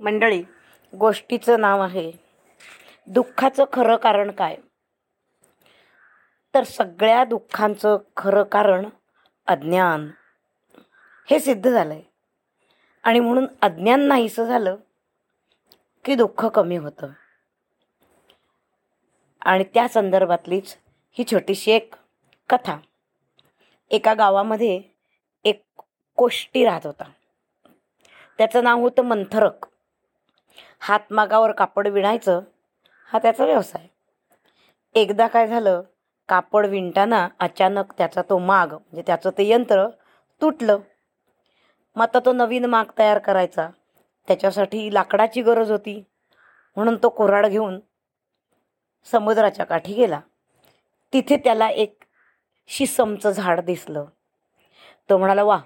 मंडळी गोष्टीचं नाव आहे दुःखाचं खरं कारण काय? तर सगळ्या दुःखांचं खरं कारण अज्ञान. हे सिद्ध झालं आहे आणि म्हणून अज्ञान नाहीसं झालं की दुःख कमी होतं. आणि त्या संदर्भातलीच ही छोटीशी एक कथा. एका गावामध्ये एक कोष्टी राहत होता. त्याचं नाव होतं मंथरक. हातमागावर कापड विणायचं हा त्याचा व्यवसाय. एकदा काय झालं कापड विणताना अचानक त्याचा तो माग म्हणजे त्याचं ते यंत्र तुटलं. मग आता तो नवीन माग तयार करायचा. त्याच्यासाठी लाकडाची गरज होती. म्हणून तो कोराड घेऊन समुद्राच्या काठी गेला. तिथे त्याला एक शिसमचं झाड दिसलं. तो म्हणाला वा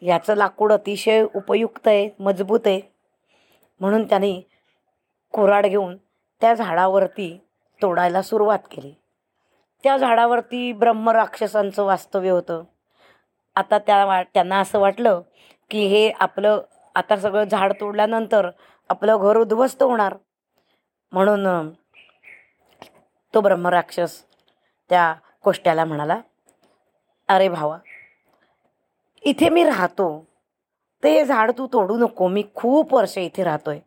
याचं लाकूड अतिशय उपयुक्त आहे मजबूत आहे. म्हणून त्याने कुऱ्हाड घेऊन त्या झाडावरती तोडायला सुरुवात केली. त्या झाडावरती ब्रह्मराक्षसांचं वास्तव्य होतं. आता त्या वा त्यांना असं वाटलं की हे आपलं आता सगळं झाड तोडल्यानंतर आपलं घर उद्ध्वस्त होणार. म्हणून तो ब्रह्मराक्षस त्या कोष्ट्याला म्हणाला अरे भावा इथे मी राहतो. ते झाड तू तोडू नको. मी खूप वर्ष इथे राहतोय.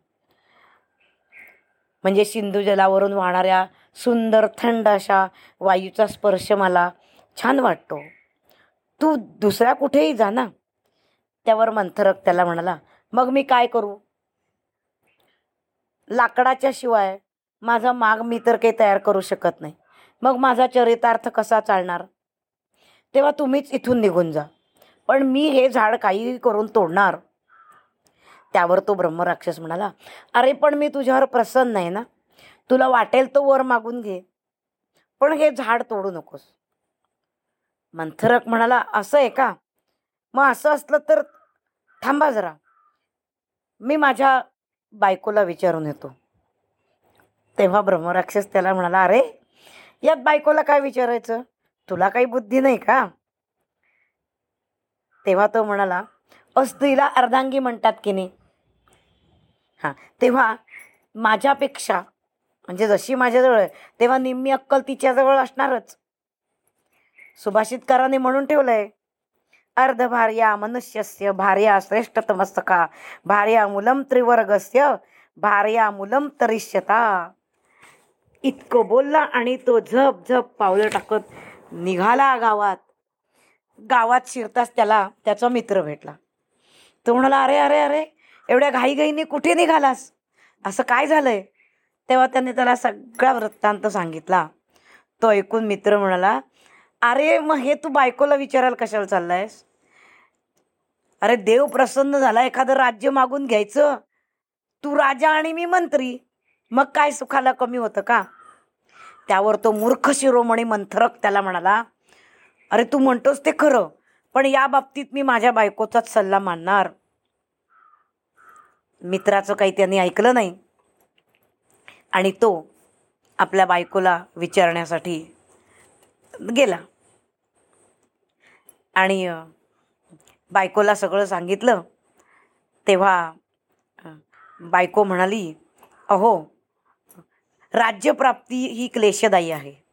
म्हणजे सिंधू जलावरून वाहणाऱ्या सुंदर थंड अशा वायूचा स्पर्श मला छान वाटतो. तू दुसऱ्या कुठेही जा ना. त्यावर मंथरक त्याला म्हणाला मग मी काय करू? लाकडाच्या शिवाय माझा माग मी तर काही तयार करू शकत नाही. मग माझा चरितार्थ कसा चालणार? तेव्हा तुम्हीच इथून निघून जा. पण मी हे झाड काही करून तोडणार? त्यावर तो ब्रह्मराक्षस म्हणाला अरे पण मी तुझ्यावर प्रसन्न आहे ना. तुला वाटेल तो वर मागून घे. पण हे झाड तोडू नकोस. मंथरक म्हणाला असं आहे का? मग असं असलं तर थांबा जरा. मी माझ्या बायकोला विचारून येतो. तेव्हा ब्रह्मराक्षस त्याला म्हणाला अरे यात बायकोला काय विचारायचं? तुला काही बुद्धी नाही का? तेव्हा तो म्हणाला अस्त्रीला अर्धांगी म्हणतात की नाही? हां तेव्हा माझ्यापेक्षा म्हणजे जशी माझ्याजवळ आहे तेव्हा निम्मी अक्कल तिच्याजवळ असणारच. सुभाषितकाराने म्हणून ठेवलं आहे अर्ध भार्या मनुष्यस्य भार्या श्रेष्ठतमस्तका भार्या मुलम त्रिवर्गस्य भार्या मुलम तरिष्यता. इतकं बोलला आणि तो झप झप पावलं टाकत निघाला गावात. गावात शिरताच त्याला त्याचा मित्र भेटला. तो म्हणाला अरे अरे अरे एवढ्या घाईघाईने कुठे निघालास? असं काय झालंय? तेव्हा त्याने त्याला सगळा वृत्तांत सांगितला. तो ऐकून मित्र म्हणाला अरे मग हे तू बायकोला विचारायला कशाला चाललायस? अरे देव प्रसन्न झाला एखादं राज्य मागून घ्यायचं. तू राजा आणि मी मंत्री. मग काय सुखाला कमी होतं का? त्यावर तो मूर्ख शिरोमणी मंथरक त्याला म्हणाला अरे तू म्हणतोस ते खरं पण या बाबतीत मी माझ्या बायकोचाच सल्ला मानणार. मित्राचं काही त्यांनी ऐकलं नाही. आणि तो आपल्या बायकोला विचारण्यासाठी गेला. आणि बायकोला सगळं सांगितलं. तेव्हा बायको म्हणाली अहो राज्यप्राप्ती ही क्लेशदायी आहे.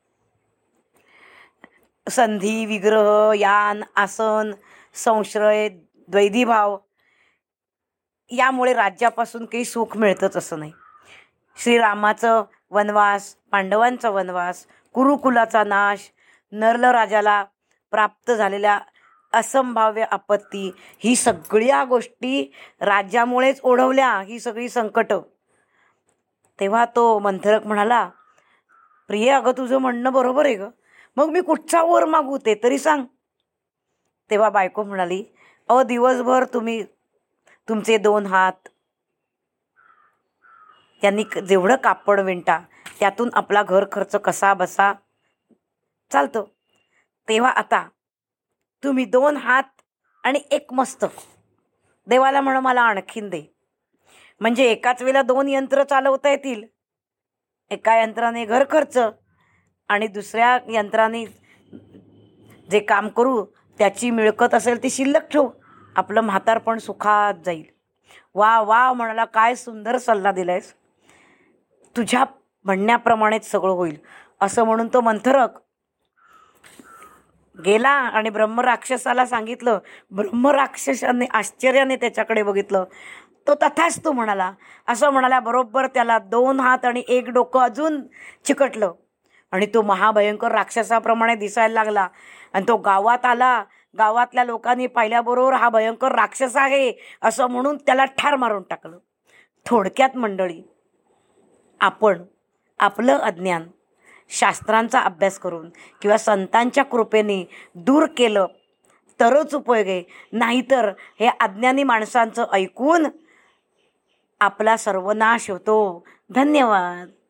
संधी विग्रह यान आसन संश्रय द्वैधीभाव यामुळे राज्यापासून काही सुख मिळतंच असं नाही. श्रीरामाचं वनवास पांडवांचा वनवास कुरुकुलाचा नाश नर्ल राजाला प्राप्त झालेल्या असंभाव्य आपत्ती ही सगळ्या गोष्टी राज्यामुळेच ओढवल्या ही सगळी संकटं. तेव्हा तो मंथरक म्हणाला प्रिय अगं तुझं म्हणणं बरोबर आहे गं. मग मी कुठचा वर मागू ते तरी सांग. तेव्हा बायको म्हणाली अ दिवसभर तुम्ही तुमचे दोन हात. त्यांनी जेवढं कापड विणता त्यातून आपला घर खर्च कसा बसा चालतो. तेव्हा आता तुम्ही दोन हात आणि एक मस्तक देवाला म्हण मला आणखीन दे. म्हणजे एकाच वेळेला दोन यंत्र चालवता येतील. एका यंत्राने घर खर्च आणि दुसऱ्या यंत्राने जे काम करू त्याची मिळकत असेल ती शिल्लक ठेवू. आपलं म्हातारपण सुखात जाईल. वा वा म्हणाला काय सुंदर सल्ला दिलायस. तुझ्या म्हणण्याप्रमाणेच सगळं होईल. असं म्हणून तो मंथरक गेला आणि ब्रह्मराक्षसाला सांगितलं. ब्रह्मराक्षसाने आश्चर्याने त्याच्याकडे बघितलं. तो तथाच तो म्हणाला असं म्हणाला बरोबर त्याला दोन हात आणि एक डोकं अजून चिकटलं. आणि तो महाभयंकर राक्षसाप्रमाणे दिसायला लागला. आणि तो गावात आला. गावातल्या लोकांनी पाहिल्याबरोबर हा भयंकर राक्षस आहे असं म्हणून त्याला ठार मारून टाकलं. थोडक्यात मंडळी आपण आपलं अज्ञान शास्त्रांचा अभ्यास करून किंवा संतांच्या कृपेने दूर केलं तरच उपयोग आहे. नाहीतर हे अज्ञानी माणसांचं ऐकून आपला सर्वनाश होतो. धन्यवाद.